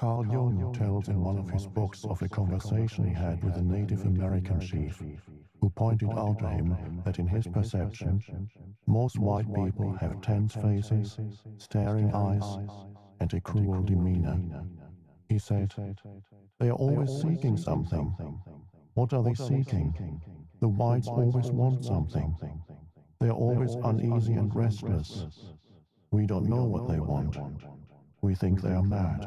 Carl Jung tells in one of his books of a conversation he had with a Native American chief who pointed out to him that in his perception, most white people have tense faces, staring eyes, and a cruel demeanor. He said, They are always seeking something. What are they seeking? The whites always want something. They are always uneasy and restless. We don't know what they want. We think they are mad.